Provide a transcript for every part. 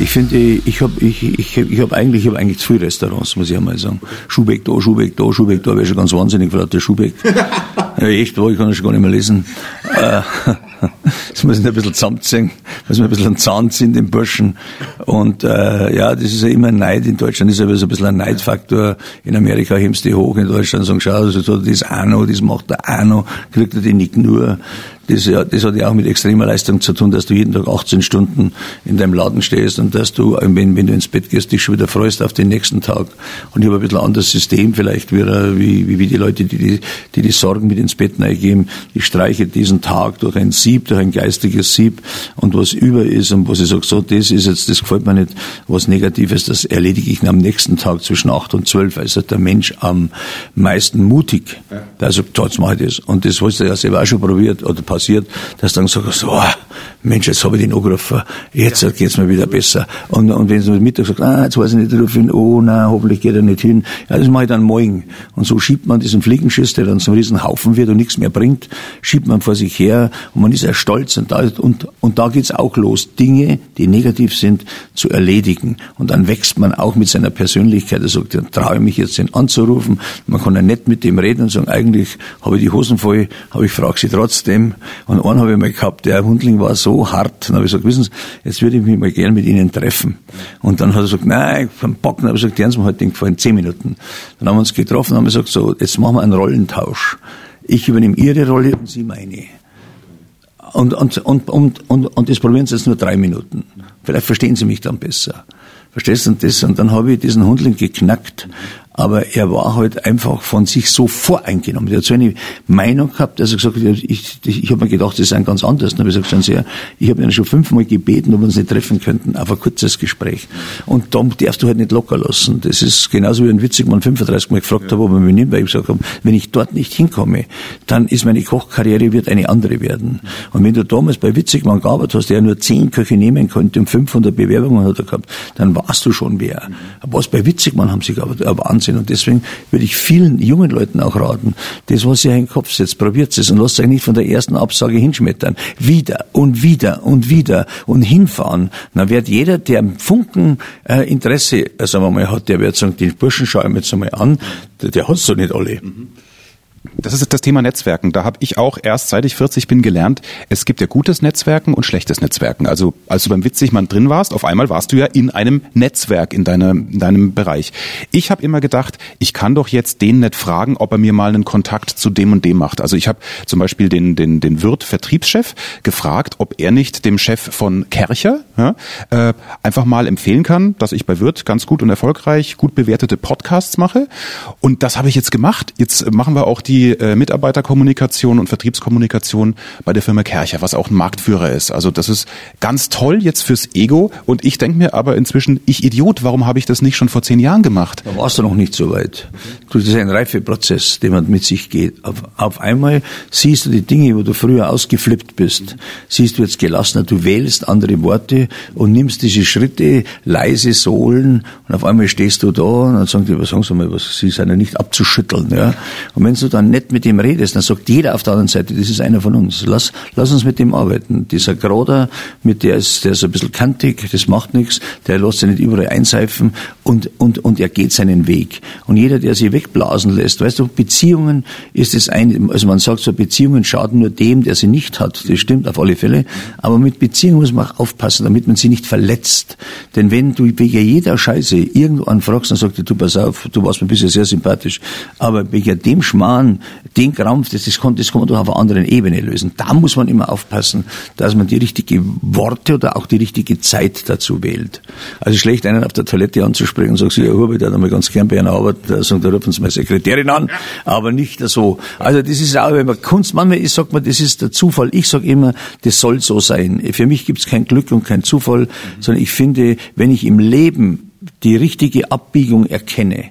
Ich finde, ich habe ich, ich, ich hab eigentlich, ich hab eigentlich zu viele Restaurants, muss ich einmal sagen. Schubeck da, Schubeck da, Schubeck da, wäre schon ganz wahnsinnig, Frau der Schubeck. ja, echt, wo, ich kann das schon gar nicht mehr lesen. Äh, das muss ich ein bisschen zusammenziehen, muss man ein bisschen einen Zahn ziehen, den Burschen. Und äh, ja, das ist ja immer ein Neid. In Deutschland ist aber so ein bisschen ein Neidfaktor. In Amerika hebst du die hoch, in Deutschland sagen, schau, also, das auch noch, das macht der auch noch, kriegt er die nicht nur. Das, das hat ja auch mit extremer Leistung zu tun, dass du jeden Tag 18 Stunden in deinem Laden stehst und dass du, wenn, wenn du ins Bett gehst, dich schon wieder freust auf den nächsten Tag. Und ich habe ein bisschen anderes System vielleicht wie, wie, wie die Leute, die die, die die Sorgen mit ins Bett geben. Ich streiche diesen Tag durch ein Sieb, durch ein geistiges Sieb und was über ist und was ich sage, so, das ist jetzt, das gefällt mir nicht, was Negatives, das erledige ich am nächsten Tag zwischen 8 und 12. Also der Mensch am meisten mutig. Ja. Sagt, jetzt mache ich das. Und das hast du ja selber auch schon probiert oder passiert, dass dann sagst, oh, Mensch, jetzt habe ich den angerufen, jetzt ja. geht's mir wieder besser. Und, und wenn du mit Mittag sagst, ah, jetzt weiß ich nicht, ich hin, oh nein, hoffentlich geht er nicht hin, ja, das mache ich dann morgen. Und so schiebt man diesen Fliegenschiss, der dann zum riesen Haufen wird und nichts mehr bringt, schiebt man vor sich her und man ist ja stolz und da, und, und da geht's auch los, Dinge, die negativ sind, zu erledigen. Und dann wächst man auch mit seiner Persönlichkeit, er sagt, dann traue ich mich jetzt den anzurufen, man kann ja nett mit dem reden und sagen, eigentlich habe ich die Hosen voll, aber ich frage sie trotzdem. Und einen habe ich mal gehabt, der Hundling war so hart. Dann habe ich gesagt, wissen Sie, jetzt würde ich mich mal gern mit Ihnen treffen. Und dann hat er gesagt, nein, vom Bocken, habe ich gesagt, haben mir heute den gefallen, zehn Minuten. Dann haben wir uns getroffen und haben gesagt, so, jetzt machen wir einen Rollentausch. Ich übernehme Ihre Rolle und Sie meine. Und, und, und, und, und, und das probieren Sie jetzt nur drei Minuten. Vielleicht verstehen Sie mich dann besser. Verstehst du das? Und dann habe ich diesen Hundling geknackt aber er war halt einfach von sich so voreingenommen. Er hat so eine Meinung gehabt, dass er gesagt hat, ich, ich, ich habe mir gedacht, das ist ein ganz anderes. Dann habe ich gesagt, schauen Sie, ich habe ihn schon fünfmal gebeten, ob wir uns nicht treffen könnten, auf ein kurzes Gespräch. Und da darfst du halt nicht locker lassen. Das ist genauso wie ein Witzigmann 35 Mal gefragt ja. habe, ob er mich nimmt, weil ich gesagt habe, wenn ich dort nicht hinkomme, dann ist meine Kochkarriere wird eine andere werden. Und wenn du damals bei Witzigmann gearbeitet hast, der nur zehn Köche nehmen konnte und 500 Bewerbungen hat er gehabt, dann warst du schon wer. Was bei Witzigmann haben sie gearbeitet, ein Wahnsinn. Und deswegen würde ich vielen jungen Leuten auch raten, das, was ihr in den Kopf setzt, probiert es und lasst euch nicht von der ersten Absage hinschmettern. Wieder und wieder und wieder und hinfahren. Dann wird jeder, der Funken äh, Interesse, äh, sagen wir mal, hat, der wird sagen, den Burschen schaue ich mir jetzt einmal an, der, der hat's doch nicht alle. Mhm. Das ist das Thema Netzwerken. Da habe ich auch erst seit ich 40 bin gelernt, es gibt ja gutes Netzwerken und schlechtes Netzwerken. Also als du beim Witzigmann drin warst, auf einmal warst du ja in einem Netzwerk in, deinem in deinem Bereich. Ich habe immer gedacht, ich kann doch jetzt den nicht fragen, ob er mir mal einen Kontakt zu dem und dem macht. Also ich habe zum Beispiel den, den, den Wirt Vertriebschef gefragt, ob er nicht dem Chef von Kercher ja, äh, einfach mal empfehlen kann, dass ich bei Wirt ganz gut und erfolgreich gut bewertete Podcasts mache. Und das habe ich jetzt gemacht. Jetzt machen wir auch die äh, Mitarbeiterkommunikation und Vertriebskommunikation bei der Firma Kercher, was auch ein Marktführer ist. Also das ist ganz toll jetzt fürs Ego. Und ich denke mir aber inzwischen, ich Idiot, warum habe ich das nicht schon vor zehn Jahren gemacht? Da warst du noch nicht so weit. Das ist ein Reifeprozess, den man mit sich geht. Auf, auf einmal siehst du die Dinge, wo du früher ausgeflippt bist, siehst du jetzt gelassener, du wählst andere Worte und nimmst diese Schritte leise Sohlen und auf einmal stehst du da und dann sagen die, was sagen Sie mal, was, Sie sind ja nicht abzuschütteln, ja. Und wenn du dann nicht mit ihm redest, dann sagt jeder auf der anderen Seite, das ist einer von uns. Lass, lass uns mit dem arbeiten. Dieser Groder, mit der ist, der ist ein bisschen kantig, das macht nichts, der lässt sich nicht überall einseifen und, und, und er geht seinen Weg. Und jeder, der sich wegblasen lässt, weißt du, Beziehungen ist es ein, also man sagt so, Beziehungen schaden nur dem, der sie nicht hat. Das stimmt auf alle Fälle. Aber mit Beziehungen muss man auch aufpassen, damit man sie nicht verletzt. Denn wenn du wegen jeder Scheiße irgendwo anfragst, dann sagt er, du pass auf, du warst mir bisher sehr sympathisch, aber wegen dem Schmarrn, den Krampf, das, das, kann, das kann man doch auf einer anderen Ebene lösen. Da muss man immer aufpassen, dass man die richtigen Worte oder auch die richtige Zeit dazu wählt. Also schlecht einen auf der Toilette anzusprechen und sagst, ja, Hubert, hat einmal ganz gern bei einer Arbeit, da da rufen Sie meine Sekretärin an, aber nicht so. Also das ist auch, wenn man Kunst, manchmal ist, sagt man, das ist der Zufall. Ich sage immer, das soll so sein. Für mich gibt es kein Glück und kein Zufall, sondern ich finde, wenn ich im Leben die richtige Abbiegung erkenne,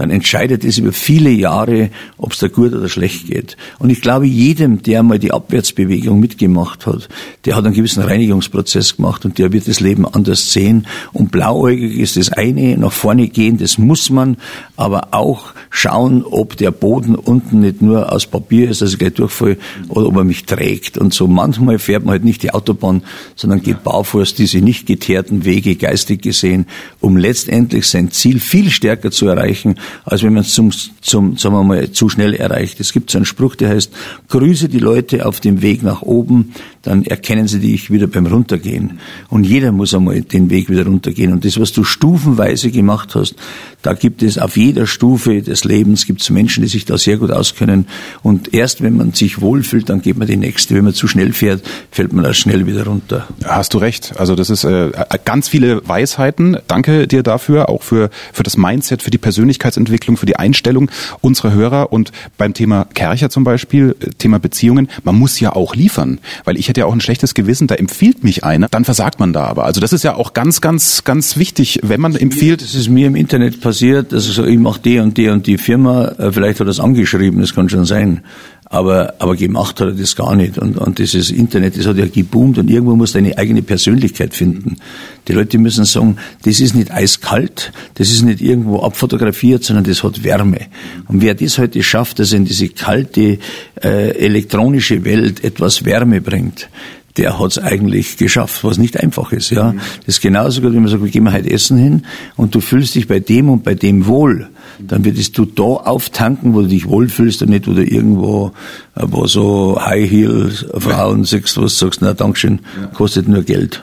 dann entscheidet es über viele Jahre, ob es da gut oder schlecht geht. Und ich glaube, jedem, der mal die Abwärtsbewegung mitgemacht hat, der hat einen gewissen Reinigungsprozess gemacht und der wird das Leben anders sehen. Und blauäugig ist das eine, nach vorne gehen, das muss man, aber auch schauen, ob der Boden unten nicht nur aus Papier ist, dass ich gleich durchfall, oder ob er mich trägt. Und so manchmal fährt man halt nicht die Autobahn, sondern geht barfuß diese nicht geteerten Wege geistig gesehen, um letztendlich sein Ziel viel stärker zu erreichen, als wenn man es zum, zum, sagen wir mal, zu schnell erreicht. Es gibt so einen Spruch, der heißt, grüße die Leute auf dem Weg nach oben, dann erkennen sie dich wieder beim Runtergehen. Und jeder muss einmal den Weg wieder runtergehen. Und das, was du stufenweise gemacht hast, da gibt es auf jeder Stufe des Lebens gibt es Menschen, die sich da sehr gut auskennen. Und erst wenn man sich wohlfühlt, dann geht man die nächste. Wenn man zu schnell fährt, fällt man da schnell wieder runter. Hast du recht. Also das ist äh, ganz viele Weisheiten. Danke dir dafür, auch für, für das Mindset, für die Persönlichkeitsentwicklung, für die Einstellung unserer Hörer. Und beim Thema Kercher zum Beispiel, äh, Thema Beziehungen, man muss ja auch liefern. Weil ich hätte ja auch ein schlechtes Gewissen, da empfiehlt mich einer, dann versagt man da aber. Also das ist ja auch ganz, ganz, ganz wichtig, wenn man empfiehlt. Das ist mir im Internet passiert, dass ich so, ich mache die und die und die Firma, äh, vielleicht hat er es angeschrieben, das kann schon sein. Aber, aber gemacht hat er das gar nicht. Und, und dieses Internet, das hat ja geboomt und irgendwo muss deine eigene Persönlichkeit finden. Die Leute müssen sagen, das ist nicht eiskalt, das ist nicht irgendwo abfotografiert, sondern das hat Wärme. Und wer das heute schafft, dass er in diese kalte äh, elektronische Welt etwas Wärme bringt, der hat es eigentlich geschafft, was nicht einfach ist. Ja, das ist genauso gut, wenn man sagt, wir gehen mal heute essen hin und du fühlst dich bei dem und bei dem wohl dann würdest du da auftanken, wo du dich wohlfühlst und nicht, wo du irgendwo, äh, wo so High Heel Frauen siehst, wo du sagst, na, Dankeschön, kostet nur Geld.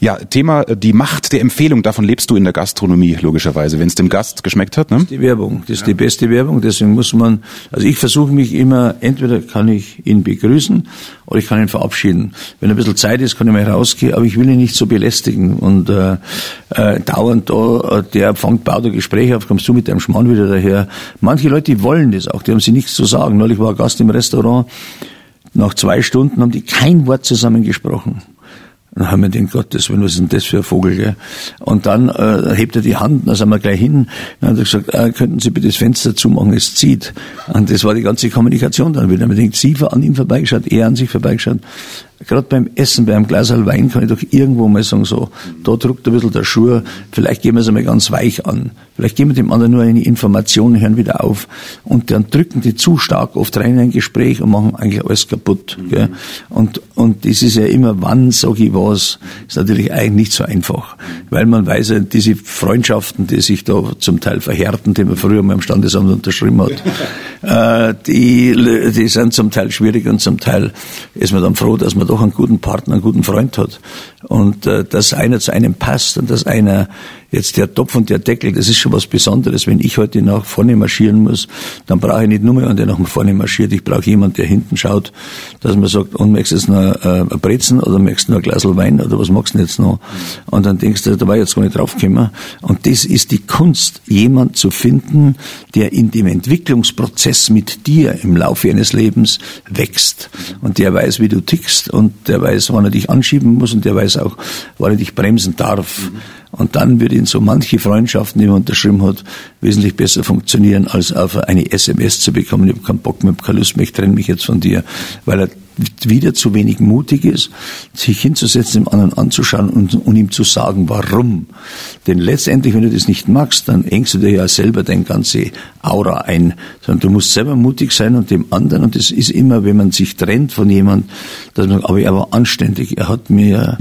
Ja, Thema äh, die Macht der Empfehlung, davon lebst du in der Gastronomie, logischerweise, wenn es dem Gast geschmeckt hat. Ne? Das ist die Werbung, das ist ja. die beste Werbung, deswegen muss man, also ich versuche mich immer, entweder kann ich ihn begrüßen oder ich kann ihn verabschieden. Wenn ein bisschen Zeit ist, kann ich mal rausgehen, aber ich will ihn nicht so belästigen und äh, äh, dauernd da, äh, der fängt, baut ein Gespräch auf, kommst du mit deinem Schmarrn wieder daher. Manche Leute wollen das auch, die haben sie nichts zu sagen. Neulich war ein Gast im Restaurant, nach zwei Stunden haben die kein Wort zusammen gesprochen. Dann haben wir den Gottes, was ist denn das für ein Vogel, gell? Und dann äh, hebt er die Hand, dann sind wir gleich hin. Dann hat er gesagt, äh, könnten Sie bitte das Fenster zumachen, es zieht. Und das war die ganze Kommunikation dann wieder. Man denkt, Sie an ihm vorbeigeschaut, er an sich vorbeigeschaut gerade beim Essen, bei einem Glas Wein kann ich doch irgendwo mal sagen, so, da druckt ein bisschen der Schuh, vielleicht gehen wir es einmal ganz weich an. Vielleicht geben wir dem anderen nur eine Information, hören wieder auf. Und dann drücken die zu stark oft rein in ein Gespräch und machen eigentlich alles kaputt. Mhm. Gell? Und, und das ist ja immer, wann sage ich was, ist natürlich eigentlich nicht so einfach. Weil man weiß ja, diese Freundschaften, die sich da zum Teil verhärten, die man früher mal im Standesamt unterschrieben hat, äh, die, die sind zum Teil schwierig und zum Teil ist man dann froh, dass man doch einen guten Partner, einen guten Freund hat. Und äh, dass einer zu einem passt und dass einer jetzt der Topf und der Deckel, das ist schon was Besonderes. Wenn ich heute nach vorne marschieren muss, dann brauche ich nicht nur jemanden, der nach vorne marschiert, ich brauche jemanden, der hinten schaut, dass man sagt, und möchtest jetzt noch äh, ein Brezen oder möchtest du noch ein Glas Wein oder was magst du jetzt noch? Und dann denkst du, da war ich jetzt gar nicht draufgekommen. Und das ist die Kunst, jemand zu finden, der in dem Entwicklungsprozess mit dir im Laufe eines Lebens wächst. Und der weiß, wie du tickst und der weiß, wann er dich anschieben muss und der weiß auch, wann er dich bremsen darf. Und dann wird in so manche Freundschaften, die man unterschrieben hat, wesentlich besser funktionieren, als auf eine SMS zu bekommen. Ich habe keinen Bock mehr, keine Lust mehr, ich trenne mich jetzt von dir, weil er wieder zu wenig mutig ist, sich hinzusetzen, dem anderen anzuschauen und, und, ihm zu sagen, warum. Denn letztendlich, wenn du das nicht magst, dann engst du dir ja selber dein ganze Aura ein. Sondern du musst selber mutig sein und dem anderen, und das ist immer, wenn man sich trennt von jemand, dass man, aber er war anständig, er hat mir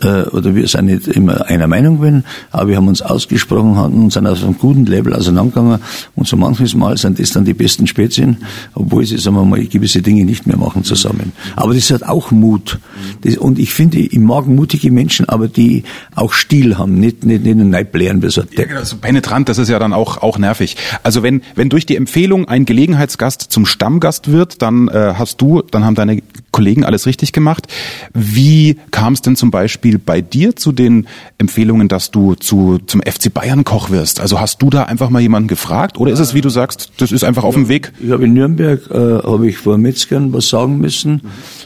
äh, oder wir sind nicht immer einer Meinung gewesen, aber wir haben uns ausgesprochen und sind auf einem guten Level auseinandergegangen und so manches Mal sind das dann die besten Spätzchen, obwohl sie, sagen wir mal, gewisse Dinge nicht mehr machen zusammen. Aber das hat auch Mut. Das, und ich finde, ich mag mutige Menschen, aber die auch Stil haben, nicht, nicht, nicht neiblären. So, ja, genau, so penetrant, das ist ja dann auch, auch nervig. Also wenn, wenn durch die Empfehlung ein Gelegenheitsgast zum Stammgast wird, dann äh, hast du, dann haben deine Kollegen alles richtig gemacht. Wie kam es denn zum Beispiel bei dir zu den Empfehlungen, dass du zu, zum FC Bayern Koch wirst? Also hast du da einfach mal jemanden gefragt oder ist es, wie du sagst, das ist einfach auf dem Weg? Ich habe in Nürnberg, äh, habe ich vor Metzgern was sagen müssen.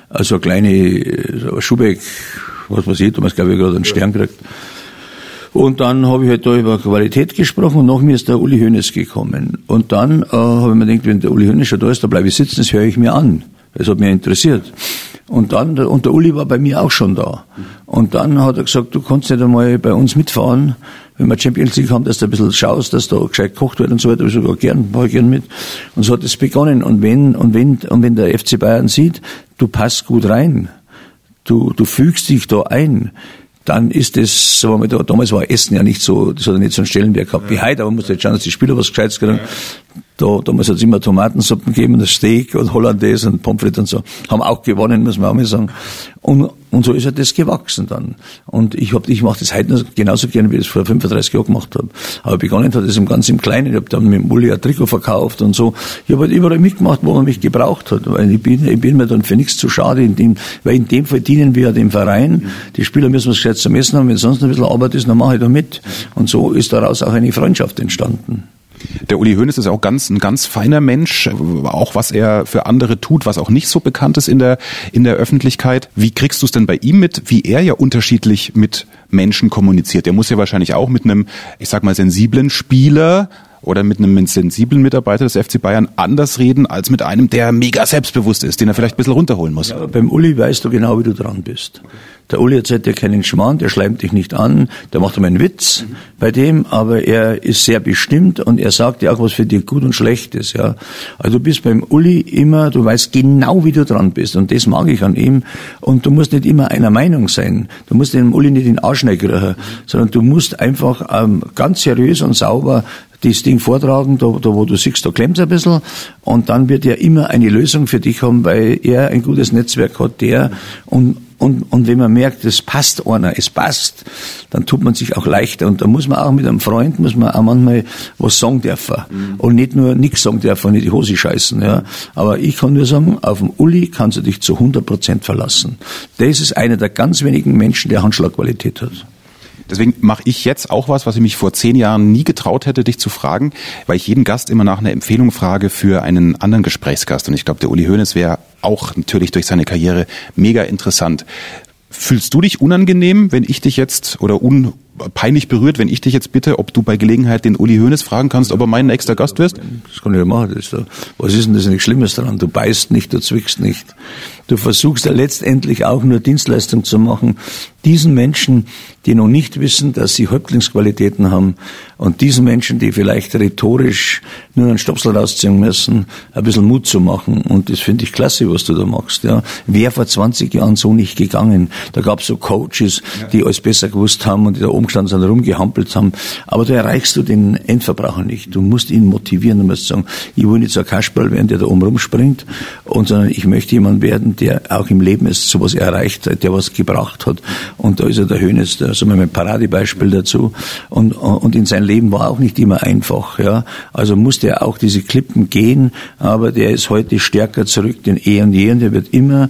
Also eine kleine Schubeck, was weiß ich, damals glaube ich gerade einen Stern gekriegt. Und dann habe ich halt da über Qualität gesprochen und nach mir ist der Uli Hoeneß gekommen. Und dann äh, habe ich mir gedacht, wenn der Uli Hoeneß schon da ist, da bleibe ich sitzen, das höre ich mir an. Das hat mich interessiert. Und dann, und der Uli war bei mir auch schon da. Und dann hat er gesagt, du kannst nicht einmal bei uns mitfahren, wenn wir Champions League haben, dass du ein bisschen schaust, dass da gescheit gekocht wird und so weiter, ich sogar gern, war gern mit. Und so hat es begonnen. Und wenn, und wenn, und wenn der FC Bayern sieht, du passt gut rein, du, du fügst dich da ein, dann ist das, sagen wir mal, damals war Essen ja nicht so, das hat ja nicht so einen Stellenwert gehabt ja. wie heute, aber man muss jetzt schauen, dass die Spieler was Gescheites kriegen. Ja. Da, damals hat es immer Tomatensuppen gegeben, das Steak und Hollandaise und Pommes frites und so. Haben auch gewonnen, muss man auch mal sagen. Und, und so ist halt das gewachsen dann. Und ich hab, ich mache das heute genauso gerne, wie ich es vor 35 Jahren gemacht habe. Aber begonnen hat es im ganz im Kleinen. Ich habe dann mit dem Uli ein Trikot verkauft und so. Ich habe halt überall mitgemacht, wo man mich gebraucht hat. Weil ich bin, ich bin mir dann für nichts zu schade, in dem, weil in dem Fall dienen wir ja dem Verein. Die Spieler müssen was gescheit zum Essen haben. Wenn sonst ein bisschen Arbeit ist, dann mache ich da mit. Und so ist daraus auch eine Freundschaft entstanden. Der Uli Hoeneß ist auch ganz, ein ganz feiner Mensch, auch was er für andere tut, was auch nicht so bekannt ist in der, in der Öffentlichkeit. Wie kriegst du es denn bei ihm mit, wie er ja unterschiedlich mit Menschen kommuniziert? Er muss ja wahrscheinlich auch mit einem, ich sag mal, sensiblen Spieler oder mit einem sensiblen Mitarbeiter des FC Bayern anders reden als mit einem, der mega selbstbewusst ist, den er vielleicht ein bisschen runterholen muss. Ja, beim Uli weißt du genau, wie du dran bist. Der Uli erzählt dir keinen Schmarrn, der schleimt dich nicht an, der macht immer einen Witz bei dem, aber er ist sehr bestimmt und er sagt dir auch, was für dich gut und schlecht ist, ja. Also du bist beim Uli immer, du weißt genau, wie du dran bist und das mag ich an ihm und du musst nicht immer einer Meinung sein. Du musst dem Uli nicht in den Arsch riechen, sondern du musst einfach ähm, ganz seriös und sauber das Ding vortragen, da, da wo du siehst, da klemmt ein bisschen und dann wird er immer eine Lösung für dich haben, weil er ein gutes Netzwerk hat, der und und, und wenn man merkt, es passt einer, es passt, dann tut man sich auch leichter. Und da muss man auch mit einem Freund, muss man auch manchmal was sagen dürfen. Mhm. Und nicht nur nichts sagen dürfen, nicht die Hose scheißen. Ja. Aber ich kann nur sagen, auf dem Uli kannst du dich zu 100 Prozent verlassen. Das ist einer der ganz wenigen Menschen, der Handschlagqualität hat. Deswegen mache ich jetzt auch was, was ich mich vor zehn Jahren nie getraut hätte, dich zu fragen, weil ich jeden Gast immer nach einer Empfehlung frage für einen anderen Gesprächsgast. Und ich glaube, der Uli Hoeneß wäre auch natürlich durch seine Karriere mega interessant. Fühlst du dich unangenehm, wenn ich dich jetzt oder un peinlich berührt, wenn ich dich jetzt bitte, ob du bei Gelegenheit den Uli Hoeneß fragen kannst, ob er mein nächster Gast wirst? Das kann ich ja machen. Ist da, was ist denn das nicht Schlimmes dran? Du beißt nicht, du zwickst nicht. Du versuchst ja letztendlich auch nur Dienstleistung zu machen. Diesen Menschen, die noch nicht wissen, dass sie Häuptlingsqualitäten haben und diesen Menschen, die vielleicht rhetorisch nur einen Stopsel rausziehen müssen, ein bisschen Mut zu machen. Und das finde ich klasse, was du da machst. Ja. Wäre vor 20 Jahren so nicht gegangen. Da gab es so Coaches, die alles besser gewusst haben und die da oben gestanden sind, rumgehampelt haben. Aber da erreichst du den Endverbraucher nicht. Du musst ihn motivieren. Du musst sagen, ich will nicht so ein Kasperl werden, der da oben rumspringt, und, sondern ich möchte jemand werden, der auch im Leben ist, sowas erreicht, der was gebracht hat. Und da ist er der Hönes, da sagen wir ein Paradebeispiel dazu. Und, und in sein Leben war auch nicht immer einfach, ja. Also musste er auch diese Klippen gehen, aber der ist heute stärker zurück denn eh und je und der wird immer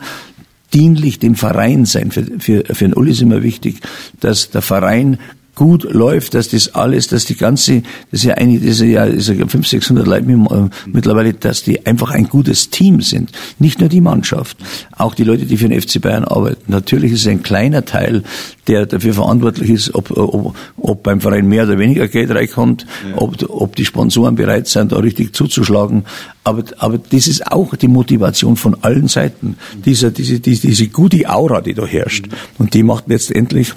dienlich dem Verein sein. Für, für, für den Uli ist immer wichtig, dass der Verein gut läuft, dass das alles, dass die ganze, das ist ja eigentlich, das ist ja, das ist ja 500, 600 Leute äh, mittlerweile, dass die einfach ein gutes Team sind. Nicht nur die Mannschaft, auch die Leute, die für den FC Bayern arbeiten. Natürlich ist es ein kleiner Teil, der dafür verantwortlich ist, ob, ob, ob beim Verein mehr oder weniger Geld reinkommt, ja. ob, ob die Sponsoren bereit sind, da richtig zuzuschlagen. Aber, aber das ist auch die Motivation von allen Seiten. Dieser, diese, diese, diese gute Aura, die da herrscht. Und die macht letztendlich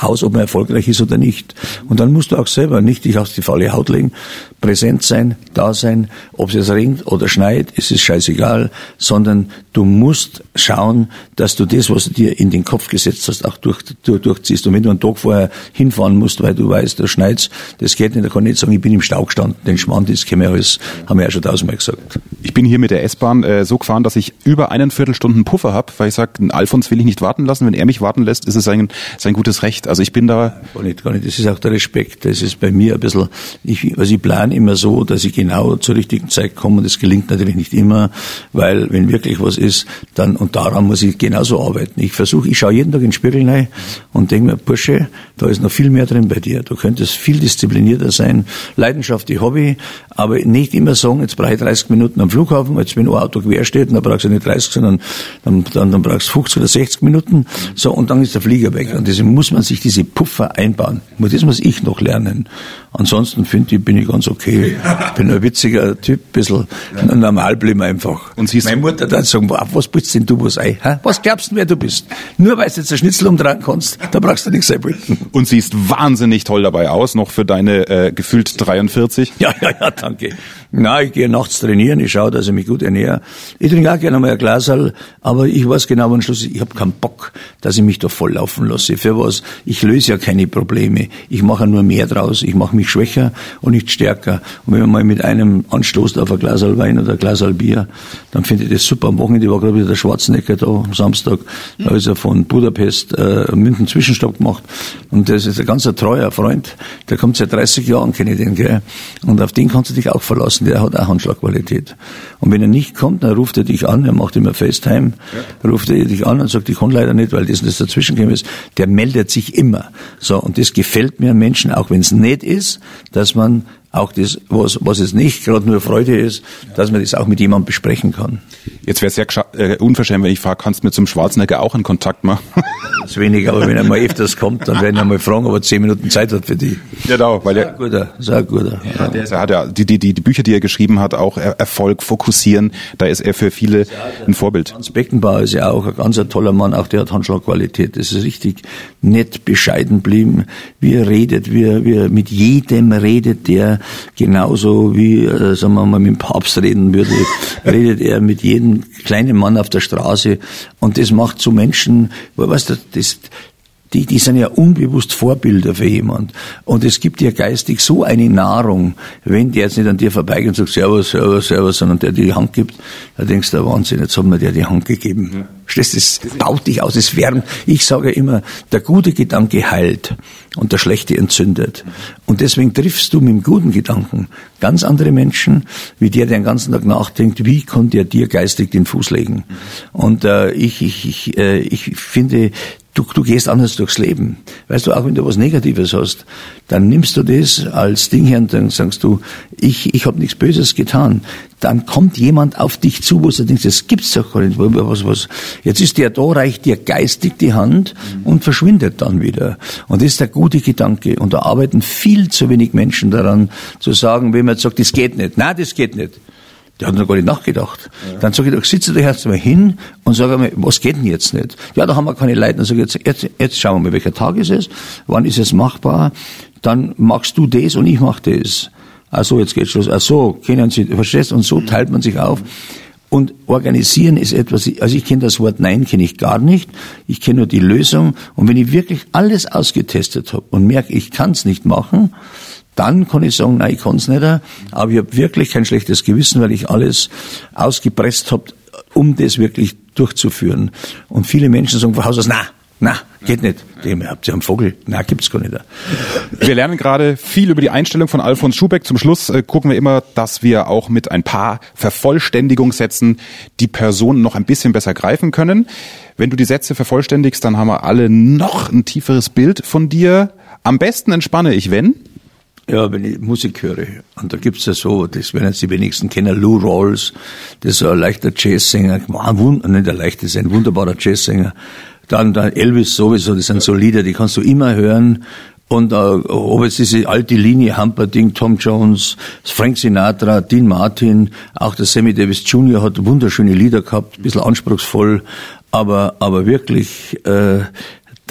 aus, ob man erfolgreich ist oder nicht. Und dann musst du auch selber nicht dich auf die faule Haut legen, präsent sein, da sein, ob es jetzt oder schneit, ist es scheißegal, sondern du musst schauen, dass du das, was du dir in den Kopf gesetzt hast, auch durch, durch, durchziehst. Und wenn du einen Tag vorher hinfahren musst, weil du weißt, da schneit's, das geht nicht, da kann ich nicht sagen, ich bin im Stau gestanden, den Schmand ist, kennen alles, haben wir ja schon tausendmal gesagt. Ich bin hier mit der S-Bahn äh, so gefahren, dass ich über einen Viertelstunden Puffer habe, weil ich sage, Alfons will ich nicht warten lassen, wenn er mich warten lässt, ist es sein, sein gutes Recht. Also ich bin da... Gar nicht, gar nicht, das ist auch der Respekt, das ist bei mir ein bisschen, ich, also ich plane immer so, dass ich genau zur richtigen Zeit komme und das gelingt natürlich nicht immer, weil wenn wirklich was ist, dann, und daran muss ich genauso arbeiten. Ich versuche, ich schaue jeden Tag in den Spiegel rein und denke mir, Bursche, da ist noch viel mehr drin bei dir. Du könntest viel disziplinierter sein. Leidenschaft, die Hobby, aber nicht immer sagen, jetzt brauche ich 30 Minuten am Flughafen, jetzt wenn ein Auto quer steht, dann brauchst du nicht 30, sondern dann, dann, dann brauchst du 50 oder 60 Minuten, so, und dann ist der Flieger weg. Und das muss man sich sich diese Puffer einbauen. Das muss ich noch lernen. Ansonsten finde ich, bin ich ganz okay. Bin ein witziger Typ, bisschen ja. normal bleiben einfach. Und siehst Meine Mutter dann sagen, was bist denn du was ein? Was glaubst du, wer du bist? Nur weil du jetzt ein Schnitzel umdrehen kannst, da brauchst du nichts einbilden. Und siehst wahnsinnig toll dabei aus, noch für deine äh, gefühlt 43. Ja, ja, ja, danke. Na, ich gehe nachts trainieren, ich schaue, dass ich mich gut ernähre. Ich trinke auch gerne mal ein Glasal, aber ich weiß genau am Schluss, ich habe keinen Bock, dass ich mich da volllaufen lasse. Für was? Ich löse ja keine Probleme. Ich mache nur mehr draus. Ich mache mich schwächer und nicht stärker. Und wenn man mal mit einem anstoßt auf ein Glasal Wein oder ein Glasal Bier, dann finde ich das super. Am Wochenende war gerade wieder der Schwarzenegger da, am Samstag. Da ist er von Budapest äh, München Zwischenstopp gemacht. Und das ist ein ganz treuer Freund. Der kommt seit 30 Jahren, kenne ich den, gell? Und auf den kannst du dich auch verlassen der hat auch Handschlagqualität. Und wenn er nicht kommt, dann ruft er dich an, er macht immer FaceTime, ja. ruft er dich an und sagt, ich kann leider nicht, weil das und das dazwischen ist. Der meldet sich immer. So, und das gefällt mir an Menschen, auch wenn es nett ist, dass man auch das, was, was es nicht gerade nur Freude ist, dass man das auch mit jemandem besprechen kann. Jetzt wäre es sehr äh, unverschämt, wenn ich frage, kannst du mir zum Schwarzenegger auch einen Kontakt machen? Das ist wenig, aber wenn er mal öfters kommt, dann werden wir mal fragen, ob er zehn Minuten Zeit hat für die. Genau, weil er, guter, sehr guter. Ja, der ist, er hat ja die, die, die, die Bücher, die er geschrieben hat, auch Erfolg, Fokussieren, da ist er für viele ein Vorbild. Hans Beckenbauer ist ja auch ein ganz toller Mann, auch der hat Handschlagqualität. Das ist richtig nett, bescheiden blieben, wie er redet, wie er, wie er mit jedem redet, der genauso wie, äh, sagen wir mal, mit dem Papst reden würde, redet er mit jedem kleinen Mann auf der Straße. Und das macht zu Menschen, weißt du, das, die, die sind ja unbewusst Vorbilder für jemand. Und es gibt dir geistig so eine Nahrung, wenn der jetzt nicht an dir vorbeigeht und sagt, Servus, Servus, Servus, sondern der dir die Hand gibt, da denkst du, Wahnsinn, jetzt hat mir der die Hand gegeben. Ja. Das baut dich aus, es wärmt. Ich sage immer, der gute Gedanke heilt und der schlechte entzündet. Und deswegen triffst du mit dem guten Gedanken ganz andere Menschen, wie der, der den ganzen Tag nachdenkt, wie konnte er dir geistig den Fuß legen. Und äh, ich, ich, ich, äh, ich finde, du, du gehst anders durchs Leben. Weißt du, auch wenn du was Negatives hast, dann nimmst du das als Ding her und dann sagst du, ich, ich habe nichts Böses getan. Dann kommt jemand auf dich zu, wo du denkst, das gibt's doch gar nicht. Was, was. Jetzt ist der da, reicht dir geistig die Hand und verschwindet dann wieder. Und das ist der gute Gedanke. Und da arbeiten viel zu wenig Menschen daran, zu sagen, wenn man sagt, das geht nicht. Nein, das geht nicht. Der hat noch gar nicht nachgedacht. Ja. Dann sage ich, doch, sitze da erst mal hin und sage mir, was geht denn jetzt nicht? Ja, da haben wir keine Leute. Dann sage ich, jetzt, jetzt, jetzt schauen wir mal, welcher Tag ist es, wann ist es machbar, dann machst du das und ich mach das. Ach so, jetzt geht's los. Ach so, kennen Sie, verstehst? Und so teilt man sich auf. Und organisieren ist etwas, also ich kenne das Wort Nein, kenne ich gar nicht. Ich kenne nur die Lösung. Und wenn ich wirklich alles ausgetestet habe und merke, ich kann es nicht machen, dann kann ich sagen, nein, ich kann es nicht. Aber ich habe wirklich kein schlechtes Gewissen, weil ich alles ausgepresst habe, um das wirklich durchzuführen. Und viele Menschen sagen von Haus aus, na, na, geht nicht. Dem habt ihr einen Vogel. Na, gibt's gar nicht. Wir lernen gerade viel über die Einstellung von Alfons Schubeck. Zum Schluss äh, gucken wir immer, dass wir auch mit ein paar Vervollständigungssätzen die Person noch ein bisschen besser greifen können. Wenn du die Sätze vervollständigst, dann haben wir alle noch ein tieferes Bild von dir. Am besten entspanne ich, wenn? Ja, wenn ich Musik höre. Und da gibt's ja so, das werden jetzt die wenigsten kennen, Lou Rawls, das ist ein leichter Jazzsänger, nicht ein leichter, ist ein wunderbarer Jazzsänger. Dann der Elvis sowieso, das sind so Lieder, die kannst du immer hören. Und äh, ob jetzt diese alte Linie, Humperdinck, Tom Jones, Frank Sinatra, Dean Martin, auch der Sammy Davis Jr. hat wunderschöne Lieder gehabt, ein bisschen anspruchsvoll, aber, aber wirklich äh,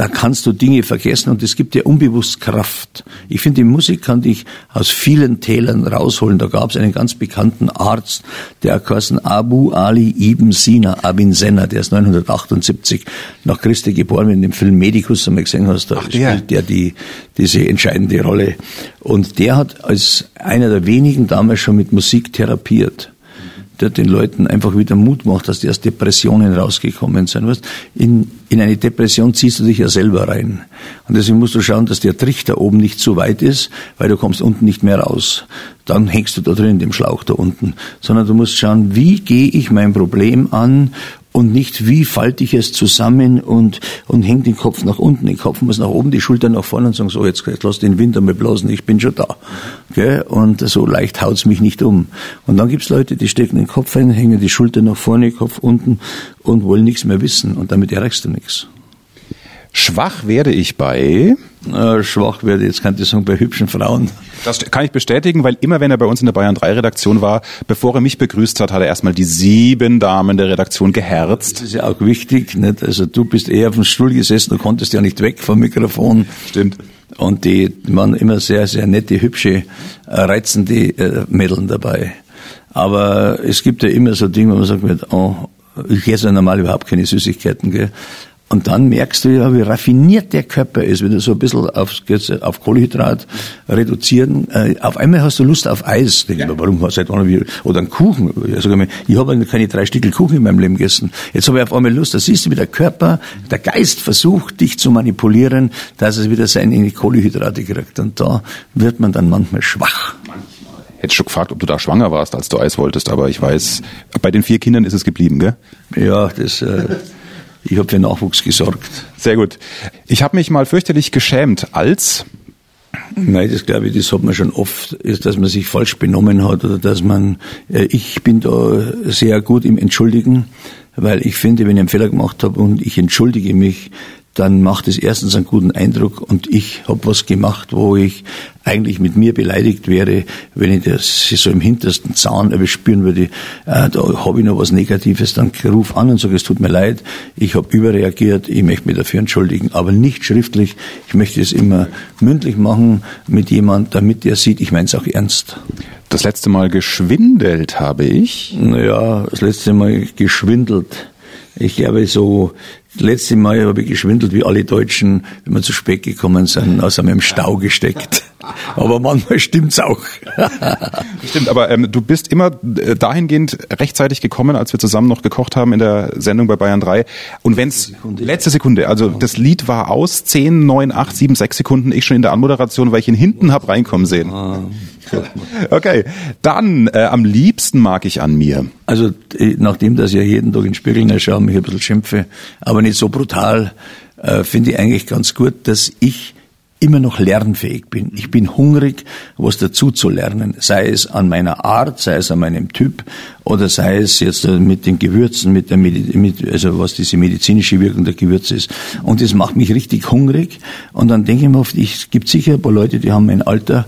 da kannst du Dinge vergessen und es gibt dir unbewusst Kraft. Ich finde, die Musik kann dich aus vielen Tälern rausholen. Da gab es einen ganz bekannten Arzt, der geheißen Abu Ali Ibn Sina Abin Senna, der ist 978 nach Christi geboren, wenn du den Film Medicus einmal gesehen hast, da Ach, spielt der die, diese entscheidende Rolle. Und der hat als einer der wenigen damals schon mit Musik therapiert der den Leuten einfach wieder Mut macht, dass die aus Depressionen rausgekommen sind. Weißt, in, in eine Depression ziehst du dich ja selber rein. Und deswegen musst du schauen, dass der Trichter oben nicht zu weit ist, weil du kommst unten nicht mehr raus. Dann hängst du da drin in dem Schlauch da unten. Sondern du musst schauen, wie gehe ich mein Problem an und nicht wie falte ich es zusammen und, und hängt den Kopf nach unten. Den Kopf muss nach oben, die Schultern nach vorne und sagen, so, jetzt, jetzt lass den Wind einmal blasen, ich bin schon da. Gell? Und so leicht haut's mich nicht um. Und dann gibt's Leute, die stecken den Kopf ein, hängen die Schultern nach vorne, Kopf unten und wollen nichts mehr wissen. Und damit erreichst du nichts. Schwach werde ich bei äh, schwach werde, jetzt kann ich sagen, bei hübschen Frauen. Das kann ich bestätigen, weil immer wenn er bei uns in der Bayern 3 Redaktion war, bevor er mich begrüßt hat, hat er erstmal die sieben Damen der Redaktion geherzt. Das ist ja auch wichtig, nicht? Also du bist eher auf dem Stuhl gesessen, du konntest ja nicht weg vom Mikrofon. Stimmt. Und die waren immer sehr, sehr nette, hübsche, äh, reizende äh, Mädeln dabei. Aber es gibt ja immer so Dinge, wo man sagt, oh, ich esse ja normal überhaupt keine Süßigkeiten, gell? Und dann merkst du ja, wie raffiniert der Körper ist, wenn du so ein bisschen auf, auf Kohlenhydrat reduzieren. Äh, auf einmal hast du Lust auf Eis. Denk ja. mir, warum seit wann wir oder einen Kuchen? Ich, sag mal, ich habe keine drei Stückel Kuchen in meinem Leben gegessen. Jetzt habe ich auf einmal Lust. Da siehst du, wie der Körper, der Geist versucht, dich zu manipulieren, dass es wieder seine Kohlenhydrate kriegt. Und da wird man dann manchmal schwach. Hätte schon gefragt, ob du da schwanger warst, als du Eis wolltest, aber ich weiß, bei den vier Kindern ist es geblieben, gell? Ja, das. Äh, ich habe für Nachwuchs gesorgt. Sehr gut. Ich habe mich mal fürchterlich geschämt als Nein, das glaube ich, das hat man schon oft, ist, dass man sich falsch benommen hat oder dass man, äh, ich bin da sehr gut im Entschuldigen, weil ich finde, wenn ich einen Fehler gemacht habe und ich entschuldige mich, dann macht es erstens einen guten Eindruck und ich habe was gemacht, wo ich eigentlich mit mir beleidigt wäre, wenn ich das so im hintersten Zahn spüren würde, äh, da habe ich noch was Negatives, dann ruf an und sage, es tut mir leid, ich habe überreagiert, ich möchte mich dafür entschuldigen, aber nicht schriftlich. Ich möchte es immer mündlich machen mit jemand, damit der sieht, ich meine es auch ernst. Das letzte Mal geschwindelt habe ich. Naja, das letzte Mal geschwindelt. Ich glaube, so letzte Mal habe ich geschwindelt wie alle Deutschen, wenn wir zu spät gekommen sind, aus einem Stau gesteckt. Aber manchmal stimmt's auch. Stimmt, aber ähm, du bist immer äh, dahingehend rechtzeitig gekommen, als wir zusammen noch gekocht haben in der Sendung bei Bayern 3. Und wenn's Sekunde. letzte Sekunde, also das Lied war aus, 10, 9, 8, 7, 6 Sekunden, ich schon in der Anmoderation, weil ich ihn hinten hab reinkommen sehen. Ah. Okay, dann äh, am liebsten mag ich an mir. Also äh, nachdem dass ich ja jeden Tag in den Spiegel schaue, mich ein bisschen schimpfe, aber nicht so brutal, äh, finde ich eigentlich ganz gut, dass ich immer noch lernfähig bin. Ich bin hungrig, was dazu zu lernen, sei es an meiner Art, sei es an meinem Typ oder sei es jetzt mit den Gewürzen, mit der Medi mit, also was diese medizinische Wirkung der Gewürze ist. Und das macht mich richtig hungrig. Und dann denke ich mir oft, es gibt sicher ein paar Leute, die haben mein Alter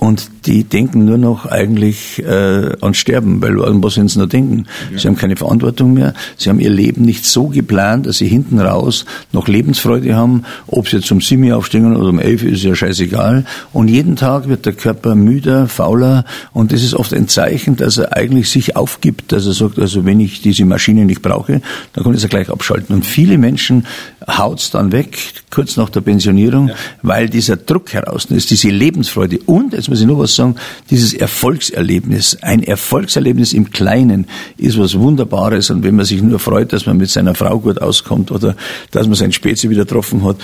und die denken nur noch eigentlich äh, an Sterben, weil an was sollen sie noch denken? Ja. Sie haben keine Verantwortung mehr, sie haben ihr Leben nicht so geplant, dass sie hinten raus noch Lebensfreude haben, ob sie jetzt um sieben aufstehen oder um elf, ist ja scheißegal. Und jeden Tag wird der Körper müder, fauler und das ist oft ein Zeichen, dass er eigentlich sich aufgibt, dass er sagt, also wenn ich diese Maschine nicht brauche, dann kann ich sie gleich abschalten. Und viele Menschen haut's dann weg, kurz nach der Pensionierung, ja. weil dieser Druck heraus ist, diese Lebensfreude und, jetzt muss ich nur was sagen, dieses Erfolgserlebnis, ein Erfolgserlebnis im Kleinen ist was Wunderbares und wenn man sich nur freut, dass man mit seiner Frau gut auskommt oder dass man sein Spezi wieder getroffen hat,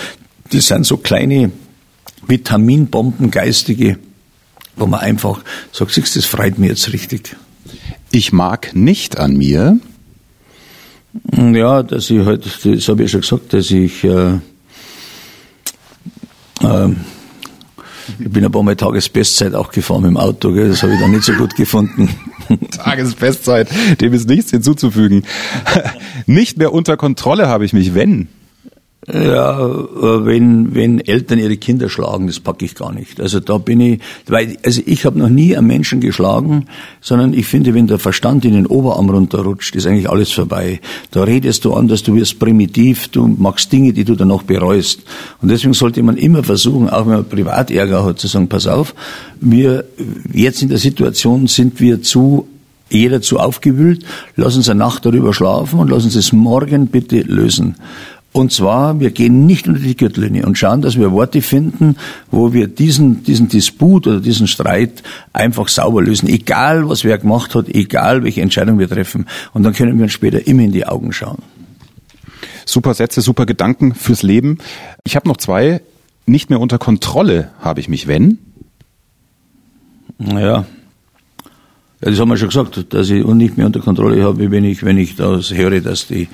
das sind so kleine Vitaminbomben, geistige, wo man einfach sagt, siehst, das freut mich jetzt richtig. Ich mag nicht an mir. Ja, dass ich halt, das habe ich schon gesagt, dass ich äh, äh, ich bin ein paar Mal Tagesbestzeit auch gefahren mit dem Auto, gell? das habe ich dann nicht so gut gefunden. Tagesbestzeit, dem ist nichts hinzuzufügen. Nicht mehr unter Kontrolle habe ich mich, wenn. Ja, äh, wenn, wenn Eltern ihre Kinder schlagen, das packe ich gar nicht. Also da bin ich, weil, also ich habe noch nie einen Menschen geschlagen, sondern ich finde, wenn der Verstand in den Oberarm runterrutscht, ist eigentlich alles vorbei. Da redest du anders, du wirst primitiv, du machst Dinge, die du dann noch bereust. Und deswegen sollte man immer versuchen, auch wenn man Privatärger hat, zu sagen, pass auf, wir, jetzt in der Situation sind wir zu jeder zu aufgewühlt, lass uns eine Nacht darüber schlafen und lass uns es morgen bitte lösen. Und zwar, wir gehen nicht unter die Gürtellinie und schauen, dass wir Worte finden, wo wir diesen, diesen Disput oder diesen Streit einfach sauber lösen. Egal, was wer gemacht hat, egal, welche Entscheidung wir treffen. Und dann können wir uns später immer in die Augen schauen. Super Sätze, super Gedanken fürs Leben. Ich habe noch zwei. Nicht mehr unter Kontrolle habe ich mich, wenn? Naja, ja, das haben wir schon gesagt, dass ich nicht mehr unter Kontrolle habe, wenn ich, wenn ich das höre, dass die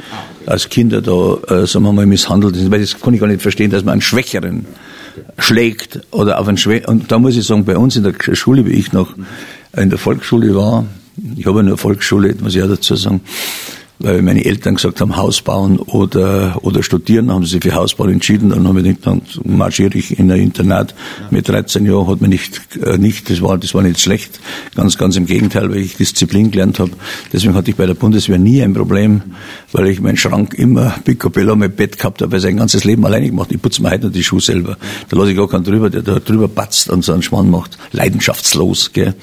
als Kinder da, äh, sagen wir mal, misshandelt sind. Weil das kann ich gar nicht verstehen, dass man einen Schwächeren schlägt oder auf einen Schwächeren. Und da muss ich sagen, bei uns in der Schule, wie ich noch in der Volksschule war, ich habe eine Volksschule, muss ich auch dazu sagen, weil meine Eltern gesagt haben, Haus bauen oder, oder studieren, haben sie sich für Hausbau entschieden. Dann habe ich gedacht, dann marschiere ich in ein Internat. Mit 13 Jahren hat mir nicht, äh, nicht, das war, das war nicht schlecht. Ganz, ganz im Gegenteil, weil ich Disziplin gelernt habe. Deswegen hatte ich bei der Bundeswehr nie ein Problem, weil ich meinen Schrank immer picobello mit Bett gehabt habe, weil sein ganzes Leben alleine gemacht. Ich putze mir heute noch die Schuhe selber. Da lasse ich gar keinen drüber, der da drüber patzt und so einen Schmarrn macht. Leidenschaftslos, gell.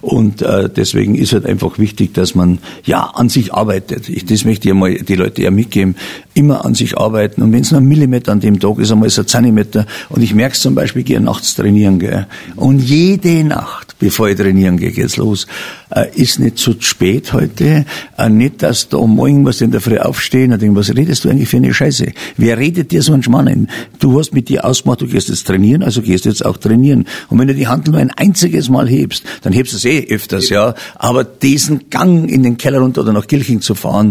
Und, äh, deswegen ist halt einfach wichtig, dass man, ja, an sich arbeitet. Ich das möchte ich mal die Leute ja mitgeben, immer an sich arbeiten. Und wenn es nur ein Millimeter an dem Tag ist, einmal ist ein Zentimeter. Und ich merke es zum Beispiel, ich gehe nachts trainieren. Gell? Und jede Nacht, bevor ich trainieren gehe, geht's los. Äh, ist nicht zu spät heute. Äh, nicht, dass du um morgen musst in der Früh aufstehen und denken, was redest du eigentlich für eine Scheiße? Wer redet dir so einen Schmannen? Du hast mit dir ausgemacht, du gehst jetzt trainieren, also gehst du jetzt auch trainieren. Und wenn du die Hand nur ein einziges Mal hebst, dann hebst du es eh öfters, ja. Aber diesen Gang in den Keller runter oder nach Kilching zu fahren,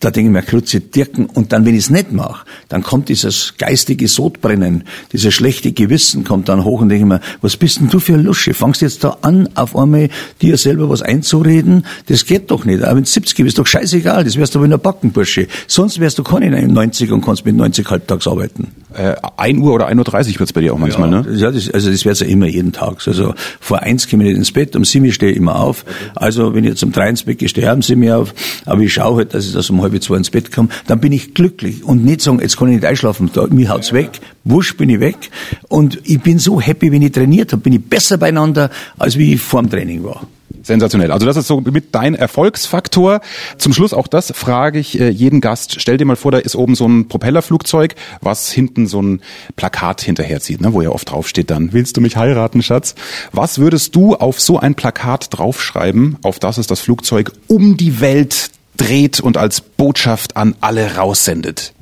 da denke ich mir, Krutze Dirken. Und dann, wenn ich es nicht mache, dann kommt dieses geistige Sodbrennen, dieses schlechte Gewissen kommt dann hoch und denke ich mir, was bist denn du für ein Lusche? Fangst jetzt da an, auf einmal dir selber was einzureden? Das geht doch nicht. Aber wenn 70 bist, doch scheißegal, das wärst du aber in der Backenbursche. Sonst wärst du keine 90 und kannst mit 90 halbtags arbeiten. Äh, 1 Uhr oder 1.30 Uhr wird's bei dir auch manchmal, ja, ne? Ja, das, also das wird's ja immer jeden Tag. Also vor eins komme ich nicht ins Bett, um sieben stehe ich immer auf. Also wenn ich jetzt um drei ins Bett gehe, stehe um sieben auf. Aber ich schaue halt, dass ich das um halb zwei ins Bett komme. Dann bin ich glücklich und nicht sagen, jetzt kann ich nicht einschlafen. Da, mir haut's weg, wusch bin ich weg. Und ich bin so happy, wenn ich trainiert habe, bin ich besser beieinander, als wie ich vor dem Training war. Sensationell. Also das ist so mit dein Erfolgsfaktor. Zum Schluss auch das frage ich äh, jeden Gast. Stell dir mal vor, da ist oben so ein Propellerflugzeug, was hinten so ein Plakat hinterherzieht, ne, wo ja oft draufsteht dann, willst du mich heiraten, Schatz? Was würdest du auf so ein Plakat draufschreiben, auf das es das Flugzeug um die Welt dreht und als Botschaft an alle raussendet?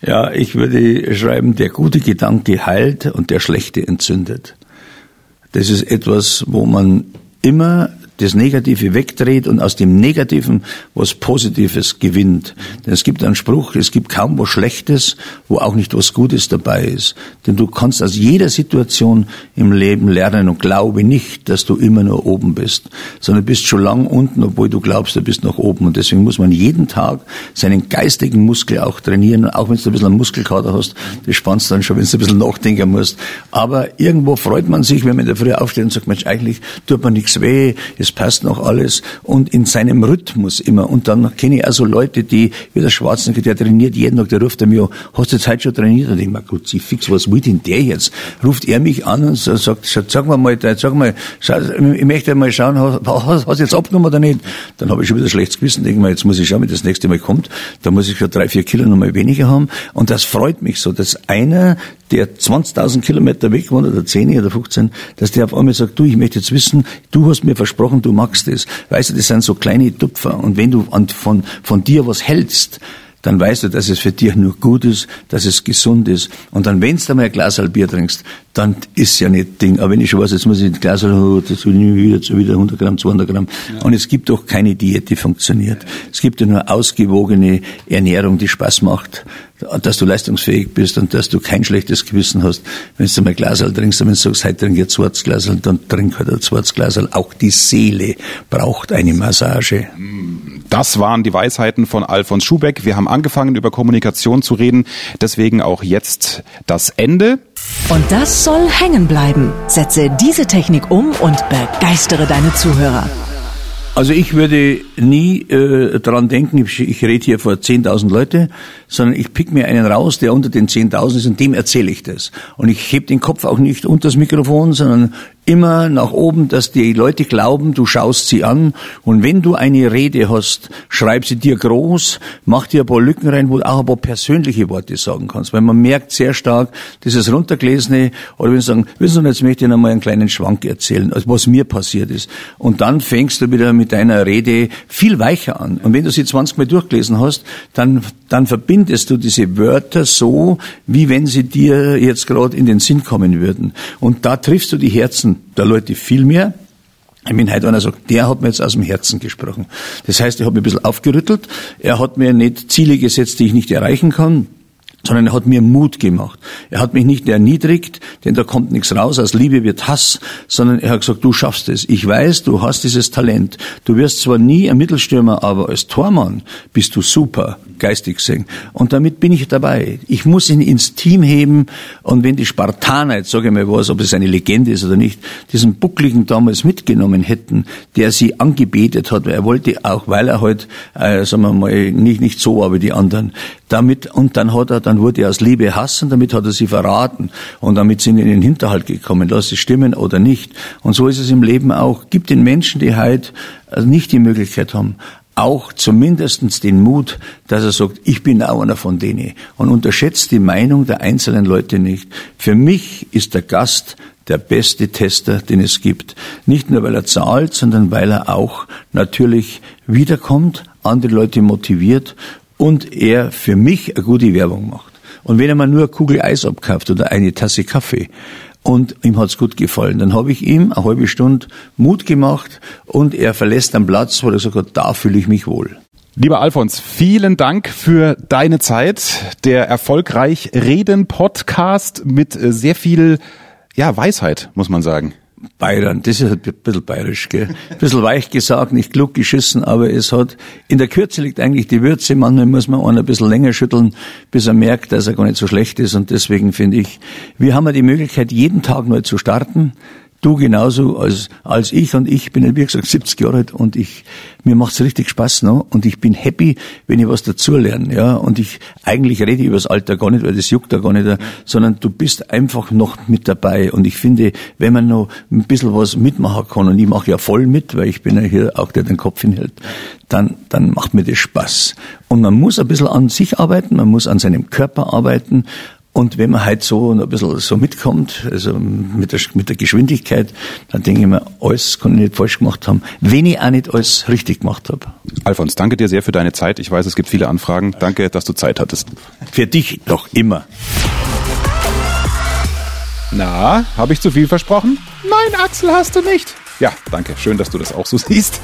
Ja, ich würde schreiben, der gute Gedanke heilt und der schlechte entzündet. Das ist etwas, wo man immer das Negative wegdreht und aus dem Negativen was Positives gewinnt. Denn es gibt einen Spruch, es gibt kaum was Schlechtes, wo auch nicht was Gutes dabei ist. Denn du kannst aus jeder Situation im Leben lernen und glaube nicht, dass du immer nur oben bist, sondern bist schon lang unten, obwohl du glaubst, du bist noch oben. Und deswegen muss man jeden Tag seinen geistigen Muskel auch trainieren, auch wenn du ein bisschen einen Muskelkater hast, das spannst dann schon, wenn du ein bisschen nachdenken musst. Aber irgendwo freut man sich, wenn man in der Früh aufsteht und sagt, Mensch, eigentlich tut man nichts weh, es passt noch alles und in seinem Rhythmus immer. Und dann kenne ich auch so Leute, die, wie der Schwarzenegger, der trainiert jeden Tag, der ruft mir, hast du Zeit schon trainiert? Und ich mir, gut, sie fix, was will denn der jetzt? Ruft er mich an und sagt, sag mal, mal, sag mal, ich möchte mal schauen, hast, du jetzt abgenommen oder nicht? Dann habe ich schon wieder schlechtes Gewissen, denke mal, jetzt muss ich schauen, wenn das nächste Mal kommt, da muss ich schon drei, vier Kilo nochmal weniger haben. Und das freut mich so, dass einer, der 20.000 Kilometer weg wohnt, oder 10 oder 15, dass der auf einmal sagt, du, ich möchte jetzt wissen, du hast mir versprochen, du magst es. Weißt du, das sind so kleine Tupfer. Und wenn du an, von, von dir was hältst, dann weißt du, dass es für dich nur gut ist, dass es gesund ist. Und dann, wenn du mal ein Glas Bier trinkst, dann ist ja nicht Ding. Aber wenn ich schon weiß, jetzt muss ich ein Glas, oh, das will ich wieder, wieder 100 Gramm, 200 Gramm. Ja. Und es gibt doch keine Diät, die funktioniert. Es gibt ja nur ausgewogene Ernährung, die Spaß macht dass du leistungsfähig bist und dass du kein schlechtes Gewissen hast. Wenn du mal Glasal trinkst und wenn du sagst, heute trink ich zweites Glasal, dann trink halt ein zweites Glasal. Auch die Seele braucht eine Massage. Das waren die Weisheiten von Alfons Schubeck. Wir haben angefangen, über Kommunikation zu reden. Deswegen auch jetzt das Ende. Und das soll hängen bleiben. Setze diese Technik um und begeistere deine Zuhörer. Also ich würde nie äh, daran denken, ich, ich rede hier vor 10.000 Leute, sondern ich pick mir einen raus, der unter den 10.000 ist und dem erzähle ich das. Und ich heb den Kopf auch nicht unter das Mikrofon, sondern immer nach oben, dass die Leute glauben, du schaust sie an. Und wenn du eine Rede hast, schreib sie dir groß, mach dir ein paar Lücken rein, wo du auch ein paar persönliche Worte sagen kannst. Weil man merkt sehr stark, dieses runtergelesene, oder wenn sie sagen, wissen Sie, jetzt möchte ich Ihnen mal einen kleinen Schwank erzählen, also was mir passiert ist. Und dann fängst du wieder mit deiner Rede viel weicher an. Und wenn du sie 20 Mal durchgelesen hast, dann, dann verbindest du diese Wörter so, wie wenn sie dir jetzt gerade in den Sinn kommen würden. Und da triffst du die Herzen der Leute viel mehr. Ich bin heute einer sagt, der hat mir jetzt aus dem Herzen gesprochen. Das heißt, er hat mich ein bisschen aufgerüttelt. Er hat mir nicht Ziele gesetzt, die ich nicht erreichen kann sondern er hat mir Mut gemacht. Er hat mich nicht erniedrigt, denn da kommt nichts raus, aus Liebe wird Hass, sondern er hat gesagt, du schaffst es. Ich weiß, du hast dieses Talent. Du wirst zwar nie ein Mittelstürmer, aber als Tormann bist du super, geistig gesehen. Und damit bin ich dabei. Ich muss ihn ins Team heben und wenn die Spartaner, jetzt sage ich mal was, ob es eine Legende ist oder nicht, diesen Buckligen damals mitgenommen hätten, der sie angebetet hat, weil er wollte auch, weil er halt, äh, sagen wir mal, nicht, nicht so war wie die anderen, damit, und dann hat er, dann wurde er aus Liebe Hass und damit hat er sie verraten und damit sind in den Hinterhalt gekommen, lass es stimmen oder nicht. Und so ist es im Leben auch. Gibt den Menschen, die halt nicht die Möglichkeit haben, auch zumindestens den Mut, dass er sagt, ich bin auch einer von denen und unterschätzt die Meinung der einzelnen Leute nicht. Für mich ist der Gast der beste Tester, den es gibt. Nicht nur, weil er zahlt, sondern weil er auch natürlich wiederkommt, andere Leute motiviert und er für mich eine gute Werbung macht. Und wenn er mal nur eine Kugel Eis abkauft oder eine Tasse Kaffee und ihm hat's gut gefallen, dann habe ich ihm eine halbe Stunde Mut gemacht und er verlässt einen Platz, wo er sagt, da fühle ich mich wohl. Lieber Alfons, vielen Dank für deine Zeit. Der erfolgreich Reden Podcast mit äh, sehr viel ja, Weisheit, muss man sagen. Bayern, das ist ein bisschen bayerisch, gell? Ein bisschen weich gesagt, nicht klug geschissen, aber es hat, in der Kürze liegt eigentlich die Würze. Manchmal muss man einen ein bisschen länger schütteln, bis er merkt, dass er gar nicht so schlecht ist. Und deswegen finde ich, wir haben ja die Möglichkeit, jeden Tag neu zu starten. Du genauso als, als ich und ich bin, wie gesagt, 70 Jahre alt und ich, mir macht's richtig Spaß, ne? Und ich bin happy, wenn ich was dazu lerne, ja? Und ich, eigentlich rede ich über das Alter gar nicht, weil das juckt da gar nicht, sondern du bist einfach noch mit dabei. Und ich finde, wenn man noch ein bisschen was mitmachen kann, und ich mache ja voll mit, weil ich bin ja hier auch der den Kopf hinhält, dann, dann macht mir das Spaß. Und man muss ein bisschen an sich arbeiten, man muss an seinem Körper arbeiten, und wenn man halt so ein bisschen so mitkommt, also mit der, mit der Geschwindigkeit, dann denke ich mir, alles kann ich nicht falsch gemacht haben, wenn ich auch nicht alles richtig gemacht habe. Alfons, danke dir sehr für deine Zeit. Ich weiß, es gibt viele Anfragen. Danke, dass du Zeit hattest. Für dich doch immer. Na, habe ich zu viel versprochen? Nein, Axel, hast du nicht. Ja, danke. Schön, dass du das auch so siehst.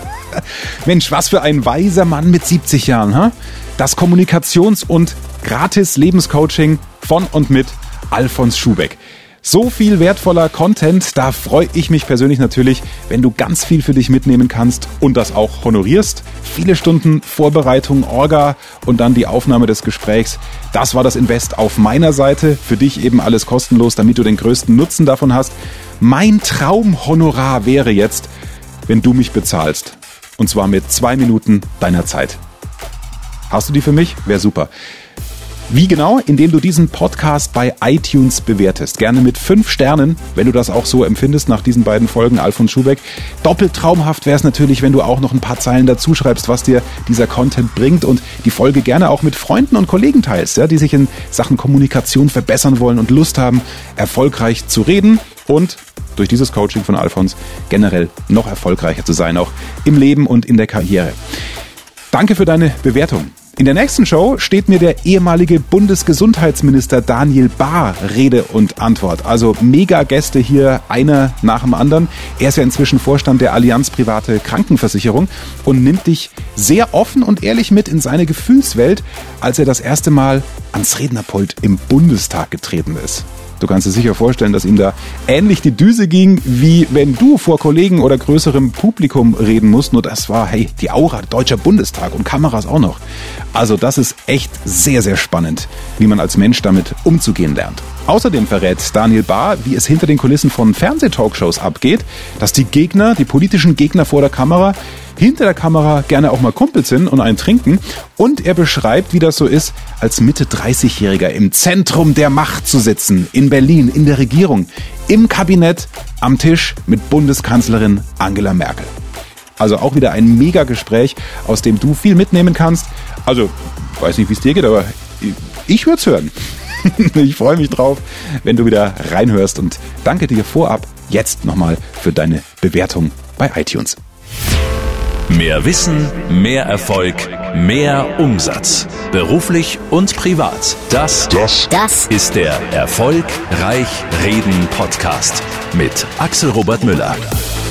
Mensch, was für ein weiser Mann mit 70 Jahren, ha? Das Kommunikations- und Gratis-Lebenscoaching von und mit Alfons Schubeck. So viel wertvoller Content, da freue ich mich persönlich natürlich, wenn du ganz viel für dich mitnehmen kannst und das auch honorierst. Viele Stunden Vorbereitung, Orga und dann die Aufnahme des Gesprächs. Das war das Invest auf meiner Seite. Für dich eben alles kostenlos, damit du den größten Nutzen davon hast. Mein Traumhonorar wäre jetzt, wenn du mich bezahlst. Und zwar mit zwei Minuten deiner Zeit. Hast du die für mich? Wäre super. Wie genau? Indem du diesen Podcast bei iTunes bewertest. Gerne mit fünf Sternen, wenn du das auch so empfindest nach diesen beiden Folgen Alfons Schubeck. Doppelt traumhaft wäre es natürlich, wenn du auch noch ein paar Zeilen dazu schreibst, was dir dieser Content bringt und die Folge gerne auch mit Freunden und Kollegen teilst, ja, die sich in Sachen Kommunikation verbessern wollen und Lust haben, erfolgreich zu reden und durch dieses Coaching von Alfons generell noch erfolgreicher zu sein, auch im Leben und in der Karriere. Danke für deine Bewertung. In der nächsten Show steht mir der ehemalige Bundesgesundheitsminister Daniel Bahr Rede und Antwort. Also mega Gäste hier, einer nach dem anderen. Er ist ja inzwischen Vorstand der Allianz Private Krankenversicherung und nimmt dich sehr offen und ehrlich mit in seine Gefühlswelt, als er das erste Mal ans Rednerpult im Bundestag getreten ist. Du kannst dir sicher vorstellen, dass ihm da ähnlich die Düse ging, wie wenn du vor Kollegen oder größerem Publikum reden musst. Nur das war, hey, die Aura, Deutscher Bundestag und Kameras auch noch. Also das ist echt sehr, sehr spannend, wie man als Mensch damit umzugehen lernt. Außerdem verrät Daniel Bahr, wie es hinter den Kulissen von Fernsehtalkshows abgeht, dass die Gegner, die politischen Gegner vor der Kamera, hinter der Kamera gerne auch mal Kumpels sind und einen trinken. Und er beschreibt, wie das so ist, als Mitte 30-Jähriger im Zentrum der Macht zu sitzen, in Berlin, in der Regierung, im Kabinett, am Tisch mit Bundeskanzlerin Angela Merkel. Also auch wieder ein Mega-Gespräch, aus dem du viel mitnehmen kannst. Also, weiß nicht, wie es dir geht, aber ich würde es hören. ich freue mich drauf, wenn du wieder reinhörst und danke dir vorab jetzt nochmal für deine Bewertung bei iTunes. Mehr Wissen, mehr Erfolg, mehr Umsatz. Beruflich und privat. Das, das, das ist der Erfolgreich Reden Podcast. mit Axel Robert Müller.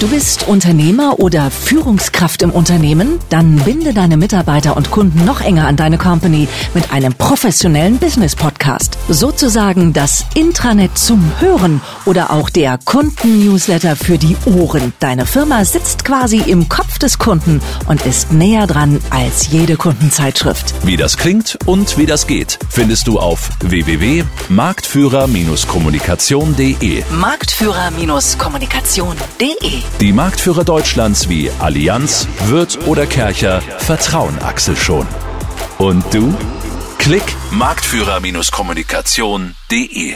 Du bist Unternehmer oder Führungskraft im Unternehmen? Dann binde deine Mitarbeiter und Kunden noch enger an deine Company mit einem professionellen Business Podcast. Sozusagen das Intranet zum Hören oder auch der Kunden-Newsletter für die Ohren. Deine Firma sitzt quasi im Kopf des Kunden und ist näher dran als jede Kundenzeitschrift. Wie das klingt und wie das geht, findest du auf www.marktführer-kommunikation.de. Marktführer-kommunikation.de Die Marktführer Deutschlands wie Allianz, Wirth oder Kercher vertrauen Axel schon. Und du? Klick marktführer-kommunikation.de